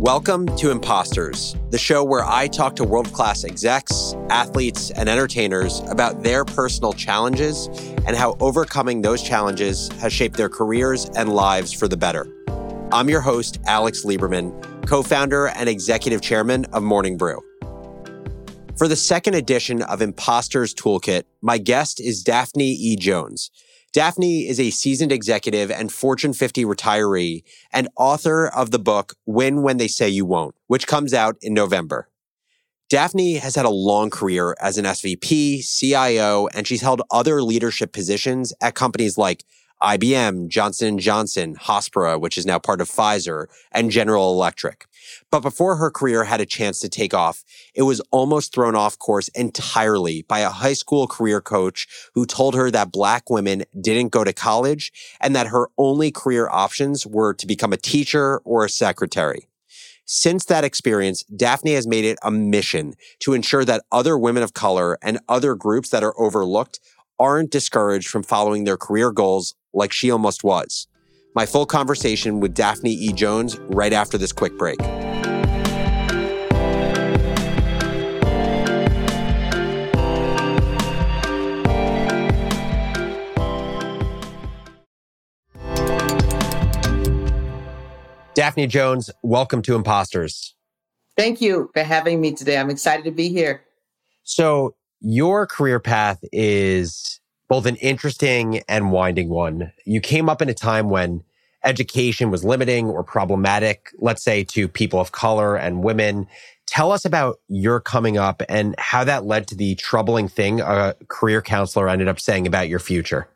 Welcome to Imposters, the show where I talk to world class execs, athletes, and entertainers about their personal challenges and how overcoming those challenges has shaped their careers and lives for the better. I'm your host, Alex Lieberman, co founder and executive chairman of Morning Brew. For the second edition of Imposters Toolkit, my guest is Daphne E. Jones. Daphne is a seasoned executive and Fortune 50 retiree and author of the book Win When They Say You Won't, which comes out in November. Daphne has had a long career as an SVP, CIO, and she's held other leadership positions at companies like IBM, Johnson & Johnson, Hospira, which is now part of Pfizer, and General Electric. But before her career had a chance to take off, it was almost thrown off course entirely by a high school career coach who told her that black women didn't go to college and that her only career options were to become a teacher or a secretary. Since that experience, Daphne has made it a mission to ensure that other women of color and other groups that are overlooked aren't discouraged from following their career goals like she almost was. My full conversation with Daphne E. Jones right after this quick break. Daphne Jones, welcome to Imposters. Thank you for having me today. I'm excited to be here. So, your career path is both an interesting and winding one. You came up in a time when education was limiting or problematic, let's say to people of color and women. Tell us about your coming up and how that led to the troubling thing a career counselor ended up saying about your future.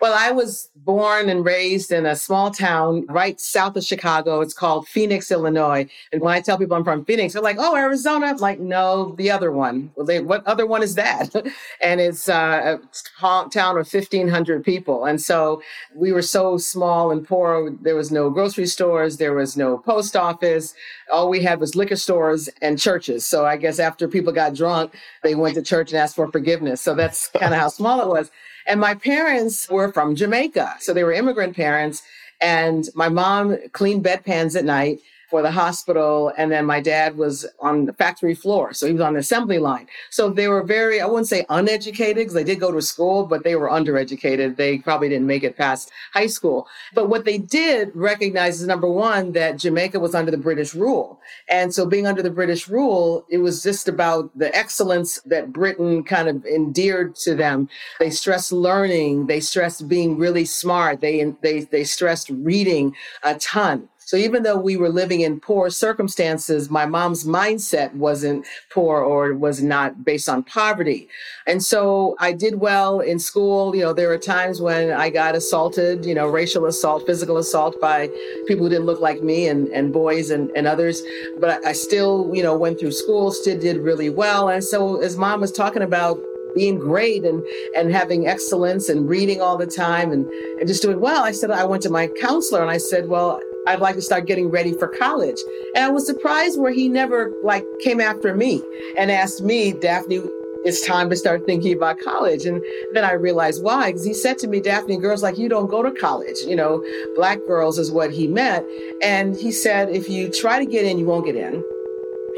Well, I was born and raised in a small town right south of Chicago. It's called Phoenix, Illinois. And when I tell people I'm from Phoenix, they're like, oh, Arizona. I'm like, no, the other one. Well, they, what other one is that? and it's uh, a town of 1,500 people. And so we were so small and poor. There was no grocery stores, there was no post office. All we had was liquor stores and churches. So I guess after people got drunk, they went to church and asked for forgiveness. So that's kind of how small it was. And my parents were from Jamaica. So they were immigrant parents. And my mom cleaned bedpans at night for the hospital. And then my dad was on the factory floor. So he was on the assembly line. So they were very, I wouldn't say uneducated because they did go to school, but they were undereducated. They probably didn't make it past high school. But what they did recognize is number one, that Jamaica was under the British rule. And so being under the British rule, it was just about the excellence that Britain kind of endeared to them. They stressed learning. They stressed being really smart. They, they, they stressed reading a ton. So even though we were living in poor circumstances, my mom's mindset wasn't poor or was not based on poverty. And so I did well in school. You know, there were times when I got assaulted, you know, racial assault, physical assault by people who didn't look like me and, and boys and, and others. But I still, you know, went through school, still did really well. And so as mom was talking about being great and and having excellence and reading all the time and, and just doing well. I said I went to my counselor and I said, well, I'd like to start getting ready for college. And I was surprised where he never like came after me and asked me, Daphne, it's time to start thinking about college. And then I realized why, because he said to me, Daphne, girls like you don't go to college. You know, black girls is what he meant. And he said, if you try to get in, you won't get in.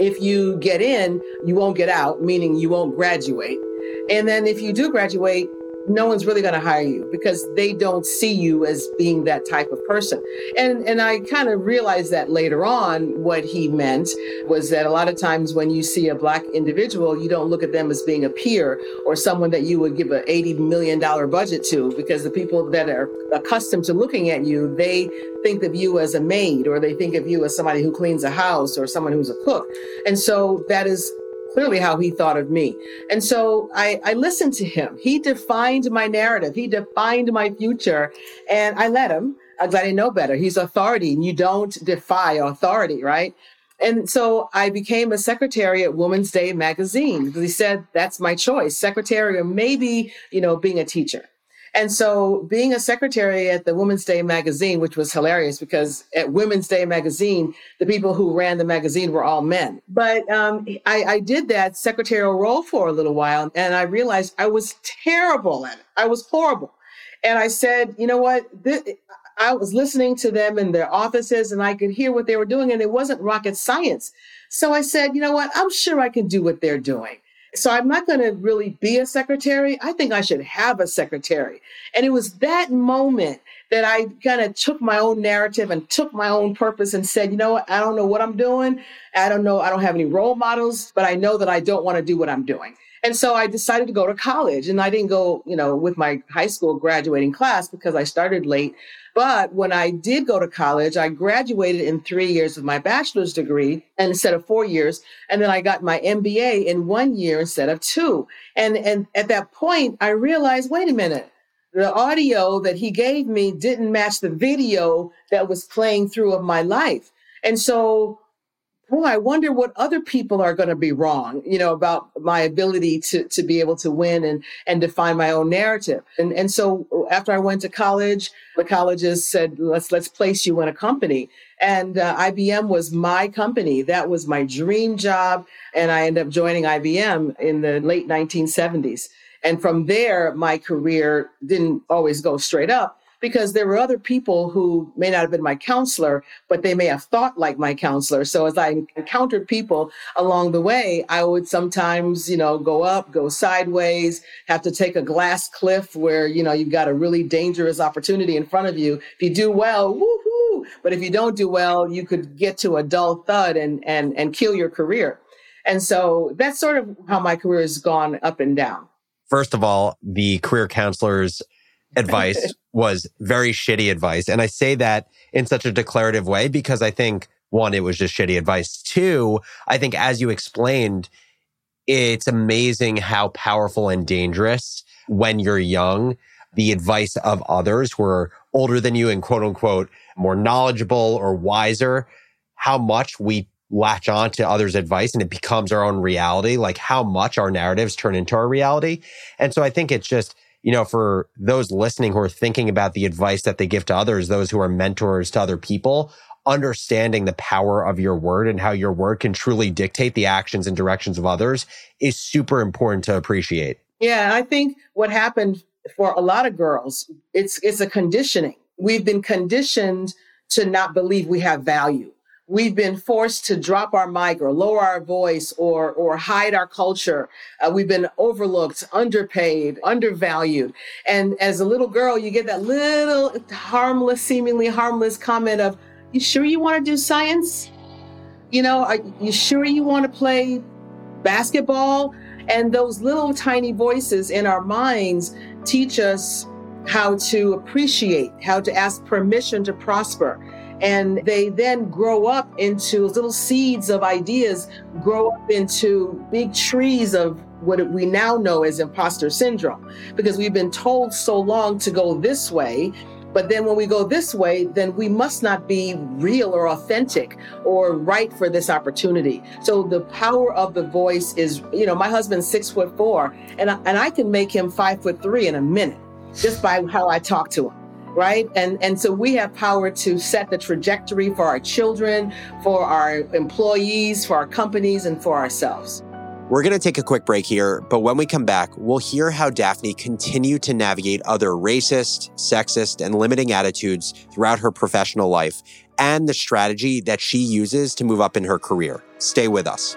If you get in, you won't get out, meaning you won't graduate. And then if you do graduate, no one's really going to hire you because they don't see you as being that type of person. And and I kind of realized that later on what he meant was that a lot of times when you see a black individual, you don't look at them as being a peer or someone that you would give an 80 million dollar budget to because the people that are accustomed to looking at you, they think of you as a maid or they think of you as somebody who cleans a house or someone who's a cook. And so that is clearly how he thought of me. And so I, I listened to him. He defined my narrative. He defined my future and I let him I didn't know better. He's authority and you don't defy authority, right? And so I became a secretary at Women's Day magazine he said, that's my choice, secretary or maybe, you know, being a teacher. And so being a secretary at the Women's Day magazine, which was hilarious because at Women's Day magazine, the people who ran the magazine were all men. But um, I, I did that secretarial role for a little while and I realized I was terrible at it. I was horrible. And I said, you know what? This, I was listening to them in their offices and I could hear what they were doing and it wasn't rocket science. So I said, you know what? I'm sure I can do what they're doing. So I'm not going to really be a secretary. I think I should have a secretary. And it was that moment that I kind of took my own narrative and took my own purpose and said, you know what? I don't know what I'm doing. I don't know. I don't have any role models, but I know that I don't want to do what I'm doing. And so I decided to go to college and I didn't go, you know, with my high school graduating class because I started late. But when I did go to college, I graduated in three years with my bachelor's degree instead of four years. And then I got my MBA in one year instead of two. And, and at that point, I realized, wait a minute, the audio that he gave me didn't match the video that was playing through of my life. And so boy, I wonder what other people are going to be wrong, you know, about my ability to, to be able to win and, and define my own narrative. And, and so after I went to college, the colleges said, let's, let's place you in a company. And uh, IBM was my company. That was my dream job. And I ended up joining IBM in the late 1970s. And from there, my career didn't always go straight up because there were other people who may not have been my counselor, but they may have thought like my counselor. So as I encountered people along the way, I would sometimes, you know, go up, go sideways, have to take a glass cliff where, you know, you've got a really dangerous opportunity in front of you. If you do well, woohoo! But if you don't do well, you could get to a dull thud and and and kill your career. And so that's sort of how my career has gone up and down. First of all, the career counselors advice was very shitty advice. And I say that in such a declarative way because I think one, it was just shitty advice. Two, I think as you explained, it's amazing how powerful and dangerous when you're young, the advice of others who are older than you and quote unquote more knowledgeable or wiser, how much we latch on to others' advice and it becomes our own reality, like how much our narratives turn into our reality. And so I think it's just, you know, for those listening who are thinking about the advice that they give to others, those who are mentors to other people, understanding the power of your word and how your word can truly dictate the actions and directions of others is super important to appreciate. Yeah, I think what happened for a lot of girls, it's it's a conditioning. We've been conditioned to not believe we have value we've been forced to drop our mic or lower our voice or or hide our culture. Uh, we've been overlooked, underpaid, undervalued. And as a little girl, you get that little harmless, seemingly harmless comment of, "You sure you want to do science? You know, are you sure you want to play basketball?" And those little tiny voices in our minds teach us how to appreciate, how to ask permission to prosper and they then grow up into little seeds of ideas, grow up into big trees of what we now know as imposter syndrome, because we've been told so long to go this way. But then when we go this way, then we must not be real or authentic or right for this opportunity. So the power of the voice is, you know, my husband's six foot four, and I, and I can make him five foot three in a minute just by how I talk to him right and and so we have power to set the trajectory for our children for our employees for our companies and for ourselves we're going to take a quick break here, but when we come back, we'll hear how Daphne continued to navigate other racist, sexist, and limiting attitudes throughout her professional life and the strategy that she uses to move up in her career. Stay with us.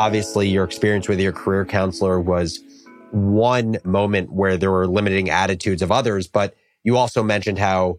Obviously your experience with your career counselor was one moment where there were limiting attitudes of others, but you also mentioned how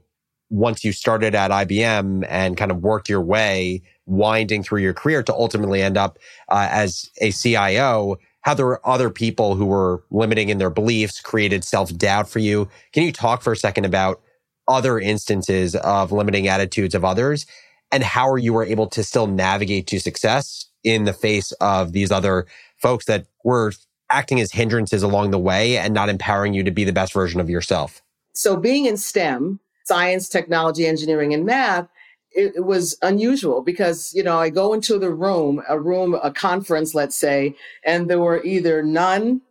once you started at IBM and kind of worked your way, winding through your career to ultimately end up uh, as a CIO, how there were other people who were limiting in their beliefs, created self doubt for you. Can you talk for a second about other instances of limiting attitudes of others and how you were able to still navigate to success in the face of these other folks that were acting as hindrances along the way and not empowering you to be the best version of yourself? So, being in STEM, science, technology, engineering, and math, it, it, was unusual because, you know, I go into the room, a room, a conference, let's say, and there were either none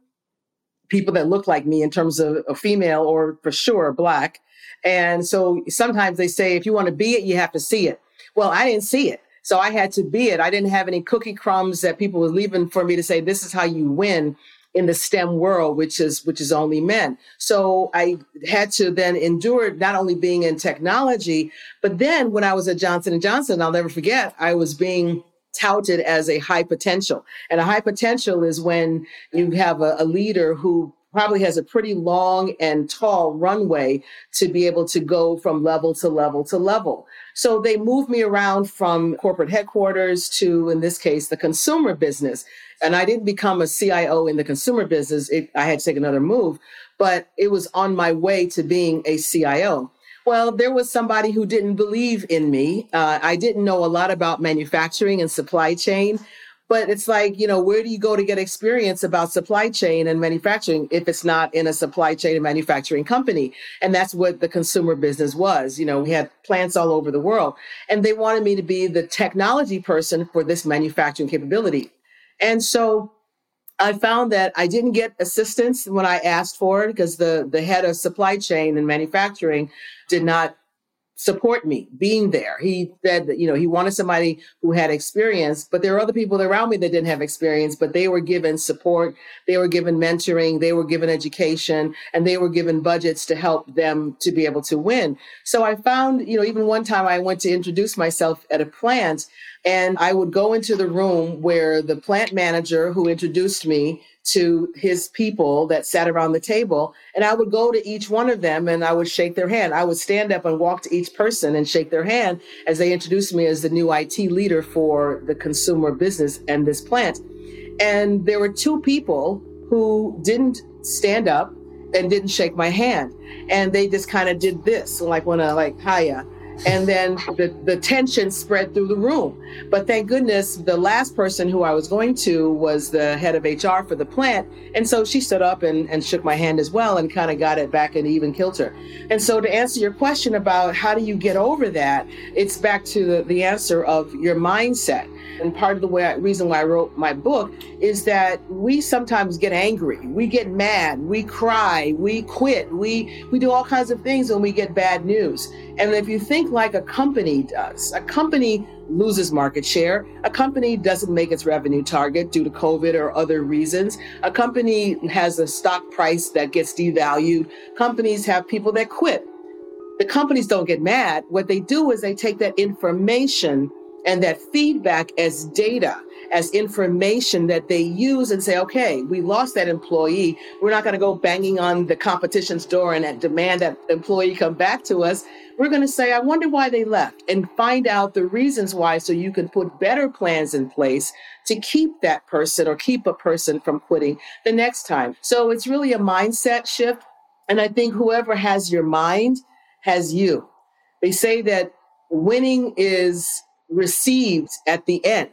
people that look like me in terms of a female or for sure black. And so sometimes they say, if you want to be it, you have to see it. Well, I didn't see it. So I had to be it. I didn't have any cookie crumbs that people were leaving for me to say, this is how you win in the STEM world, which is which is only men. So I had to then endure not only being in technology, but then when I was at Johnson and Johnson, I'll never forget, I was being touted as a high potential. And a high potential is when you have a, a leader who probably has a pretty long and tall runway to be able to go from level to level to level. So they moved me around from corporate headquarters to, in this case, the consumer business. And I didn't become a CIO in the consumer business. It, I had to take another move, but it was on my way to being a CIO. Well, there was somebody who didn't believe in me. Uh, I didn't know a lot about manufacturing and supply chain. But it's like, you know, where do you go to get experience about supply chain and manufacturing if it's not in a supply chain and manufacturing company? And that's what the consumer business was. You know, we had plants all over the world and they wanted me to be the technology person for this manufacturing capability. And so I found that I didn't get assistance when I asked for it because the, the head of supply chain and manufacturing did not support me being there. He said that, you know, he wanted somebody who had experience, but there were other people around me that didn't have experience, but they were given support, they were given mentoring, they were given education, and they were given budgets to help them to be able to win. So I found, you know, even one time I went to introduce myself at a plant and I would go into the room where the plant manager who introduced me to his people that sat around the table. And I would go to each one of them and I would shake their hand. I would stand up and walk to each person and shake their hand as they introduced me as the new IT leader for the consumer business and this plant. And there were two people who didn't stand up and didn't shake my hand. And they just kind of did this, like when I like, hiya and then the, the tension spread through the room. But thank goodness the last person who I was going to was the head of HR for the plant. And so she stood up and, and shook my hand as well and kind of got it back in even kilter. And so to answer your question about how do you get over that, it's back to the, the answer of your mindset. And part of the way, reason why I wrote my book is that we sometimes get angry, we get mad, we cry, we quit, we we do all kinds of things when we get bad news. And if you think like a company does, a company loses market share. A company doesn't make its revenue target due to COVID or other reasons. A company has a stock price that gets devalued. Companies have people that quit. The companies don't get mad. What they do is they take that information and that feedback as data, as information that they use and say, okay, we lost that employee. We're not going to go banging on the competition's door and demand that employee come back to us. We're going to say, I wonder why they left and find out the reasons why so you can put better plans in place to keep that person or keep a person from quitting the next time. So it's really a mindset shift. And I think whoever has your mind has you. They say that winning is received at the end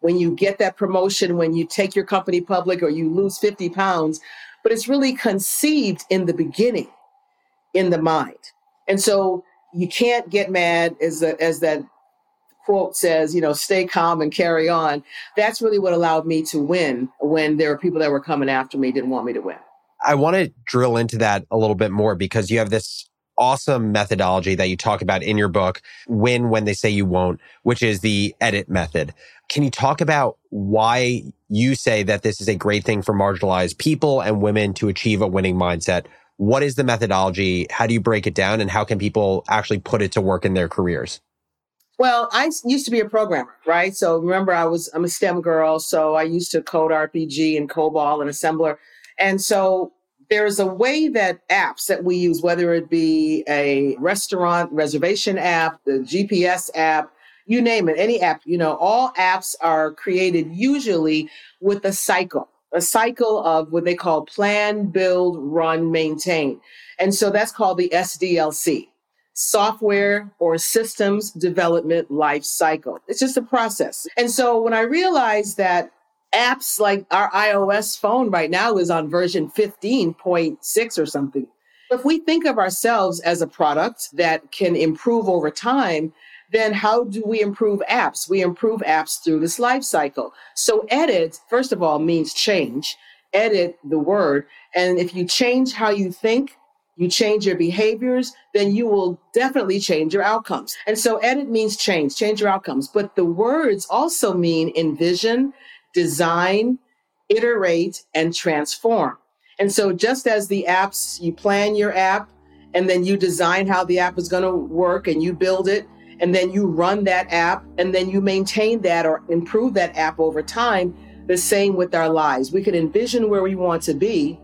when you get that promotion, when you take your company public or you lose 50 pounds, but it's really conceived in the beginning in the mind. And so you can't get mad as, as that quote says, you know, stay calm and carry on. That's really what allowed me to win when there were people that were coming after me, didn't want me to win. I want to drill into that a little bit more because you have this awesome methodology that you talk about in your book, Win When They Say You Won't, which is the edit method. Can you talk about why you say that this is a great thing for marginalized people and women to achieve a winning mindset? What is the methodology? How do you break it down? And how can people actually put it to work in their careers? Well, I used to be a programmer, right? So remember, I was I'm a STEM girl, so I used to code RPG and COBOL and assembler, and so there's a way that apps that we use, whether it be a restaurant reservation app, the GPS app, you name it, any app, you know, all apps are created usually with a cycle. a cycle of what they call plan, build, run, maintain. And so that's called the SDLC software or systems development life cycle. It's just a process. And so when I realized that apps like our iOS phone right now is on version 15.6 or something. If we think of ourselves as a product that can improve over time, then how do we improve apps? We improve apps through this life cycle. So edit, first of all, means change. Edit the word. And if you change how you think, you change your behaviors, then you will definitely change your outcomes. And so edit means change, change your outcomes. But the words also mean envision, design, iterate, and transform. And so just as the apps, you plan your app and then you design how the app is going to work and you build it and then you run that app and then you maintain that or improve that app over time the same with our lives we can envision where we want to be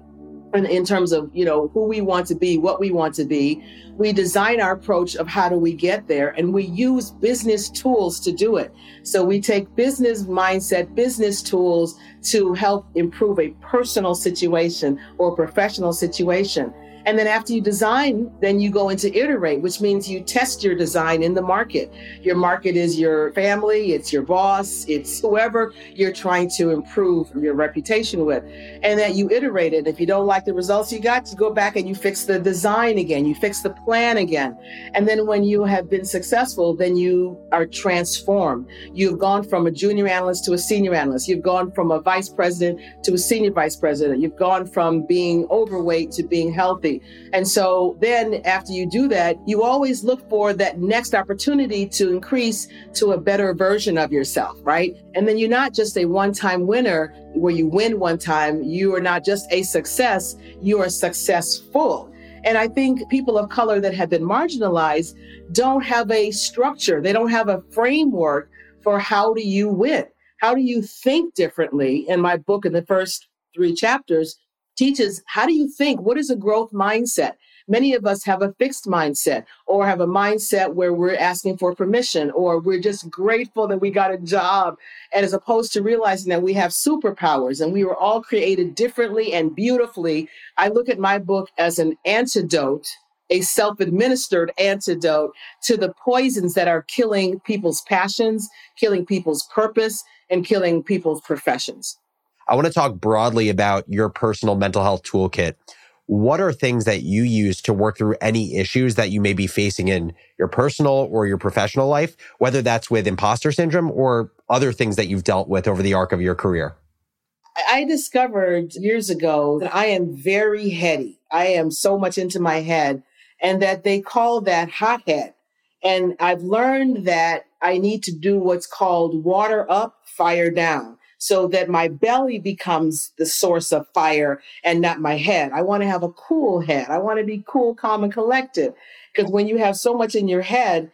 in, in terms of you know who we want to be what we want to be. We design our approach of how do we get there and we use business tools to do it. So we take business mindset business tools to help improve a personal situation or professional situation and then after you design, then you go into iterate, which means you test your design in the market. Your market is your family, it's your boss, it's whoever you're trying to improve your reputation with. And that you iterate it. If you don't like the results you got, you go back and you fix the design again, you fix the plan again. And then when you have been successful, then you are transformed. You've gone from a junior analyst to a senior analyst. You've gone from a vice president to a senior vice president. You've gone from being overweight to being healthy. And so then after you do that, you always look for that next opportunity to increase to a better version of yourself, right? And then you're not just a one time winner where you win one time. You are not just a success, you are successful. And I think people of color that have been marginalized don't have a structure, they don't have a framework for how do you win? How do you think differently? In my book, in the first three chapters, teaches how do you think? What is a growth mindset? Many of us have a fixed mindset or have a mindset where we're asking for permission or we're just grateful that we got a job. And as opposed to realizing that we have superpowers and we were all created differently and beautifully, I look at my book as an antidote a self administered antidote to the poisons that are killing people's passions, killing people's purpose, and killing people's professions. I want to talk broadly about your personal mental health toolkit. What are things that you use to work through any issues that you may be facing in your personal or your professional life, whether that's with imposter syndrome or other things that you've dealt with over the arc of your career? I discovered years ago that I am very heady. I am so much into my head, and that they call that hothead. And I've learned that I need to do what's called water up, fire down so that my belly becomes the source of fire and not my head. I want to have a cool head. I want to be cool, calm, and collected. Because when you have so much in your head,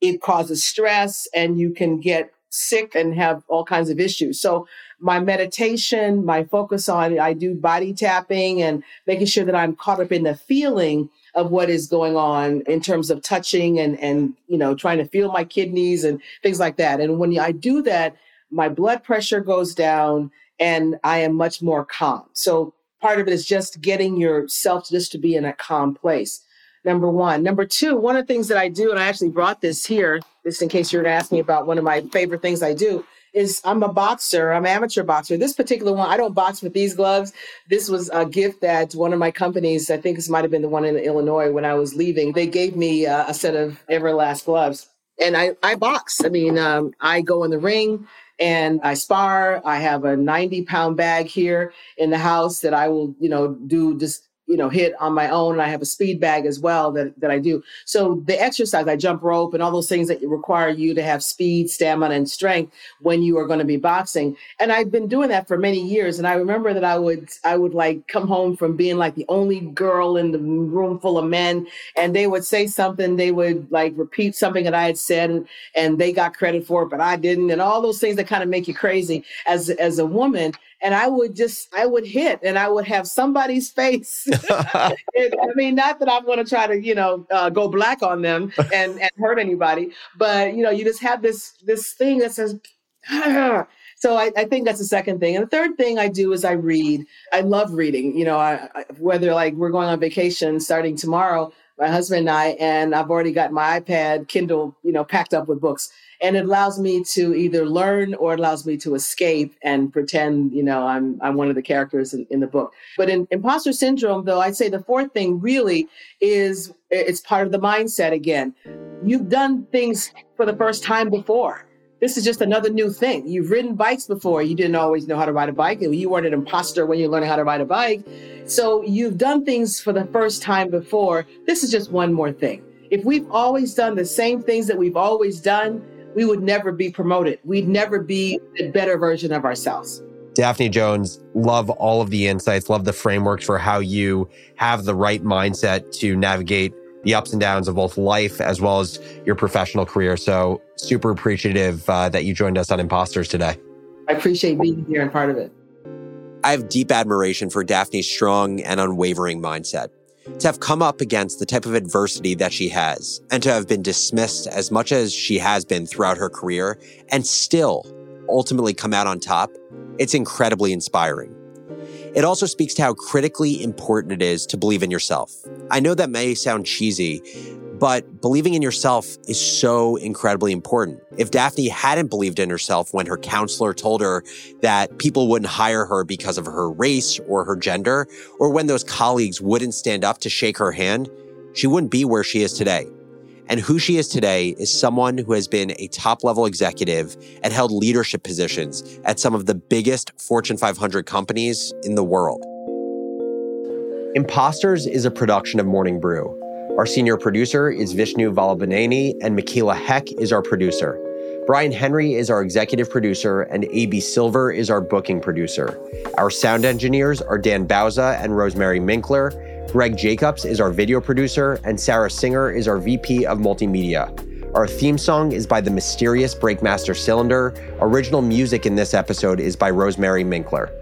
it causes stress and you can get sick and have all kinds of issues. So my meditation, my focus on I do body tapping and making sure that I'm caught up in the feeling of what is going on in terms of touching and and you know trying to feel my kidneys and things like that. And when I do that, my blood pressure goes down and I am much more calm. So part of it is just getting yourself just to be in a calm place. Number one. Number two, one of the things that I do, and I actually brought this here, just in case you're asking about one of my favorite things I do, is I'm a boxer. I'm an amateur boxer. This particular one, I don't box with these gloves. This was a gift that one of my companies, I think this might have been the one in Illinois when I was leaving, they gave me uh, a set of Everlast gloves. And I, I box. I mean, um, I go in the ring and I spar. I have a 90 pound bag here in the house that I will, you know, do just you know hit on my own. And i have a speed bag as well that, that i do. So the exercise i jump rope and all those things that require you to have speed stamina and strength when you are going to be boxing. And i've been doing that for many years. And i remember that i would i would like come home from being like the only girl in the room full of men. And they would say something. They would like repeat something that i had said and, and they got credit for it but i didn't. And all those things that kind of make you crazy. As as a woman and I would just I would hit and I would have somebody's face. I mean, not that I'm going to try to you know uh, go black on them and and hurt anybody, but you know you just have this this thing that says. Ah. So I, I, think that's the second thing. And the third thing I do is I read. I love reading. You know, I, I, whether like we're going on vacation starting tomorrow, my husband and I, and I've already got my iPad, Kindle, you know, packed up with books. And it allows me to either learn or it allows me to escape and pretend, you know, I'm I'm one of the characters in, in the book. But in imposter syndrome, though, I'd say the fourth thing really is it's part of the mindset again. You've done things for the first time before this is just another new thing. You've ridden bikes before. You didn't always know how to ride a bike. You weren't an imposter when you're learning how to ride a bike. So you've done things for the first time before. This is just one more thing. If we've always done the same things that we've always done, we would never be promoted. We'd never be a better version of ourselves. Daphne Jones, love all of the insights, love the frameworks for how you have the right mindset to navigate the ups and downs of both life as well as your professional career. So, super appreciative uh, that you joined us on Imposters today. I appreciate being here and part of it. I have deep admiration for Daphne's strong and unwavering mindset. To have come up against the type of adversity that she has, and to have been dismissed as much as she has been throughout her career, and still ultimately come out on top, it's incredibly inspiring. It also speaks to how critically important it is to believe in yourself. I know that may sound cheesy, but believing in yourself is so incredibly important. If Daphne hadn't believed in herself when her counselor told her that people wouldn't hire her because of her race or her gender, or when those colleagues wouldn't stand up to shake her hand, she wouldn't be where she is today. And who she is today is someone who has been a top level executive and held leadership positions at some of the biggest Fortune 500 companies in the world. Imposters is a production of Morning Brew. Our senior producer is Vishnu Vallabhaneni, and Michaela Heck is our producer. Brian Henry is our executive producer, and AB Silver is our booking producer. Our sound engineers are Dan Bauza and Rosemary Minkler. Greg Jacobs is our video producer, and Sarah Singer is our VP of Multimedia. Our theme song is by the mysterious Breakmaster Cylinder. Original music in this episode is by Rosemary Minkler.